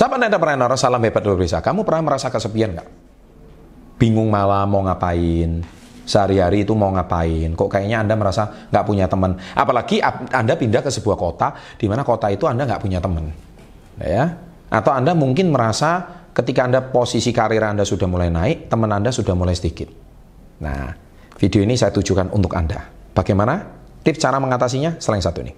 Siapa anda pernah entrepreneur, salam hebat luar biasa. Kamu pernah merasa kesepian nggak? Bingung malam mau ngapain? Sehari-hari itu mau ngapain? Kok kayaknya Anda merasa nggak punya teman? Apalagi Anda pindah ke sebuah kota, di mana kota itu Anda nggak punya teman. Ya? Atau Anda mungkin merasa ketika Anda posisi karir Anda sudah mulai naik, teman Anda sudah mulai sedikit. Nah, video ini saya tujukan untuk Anda. Bagaimana? Tips cara mengatasinya selain satu ini.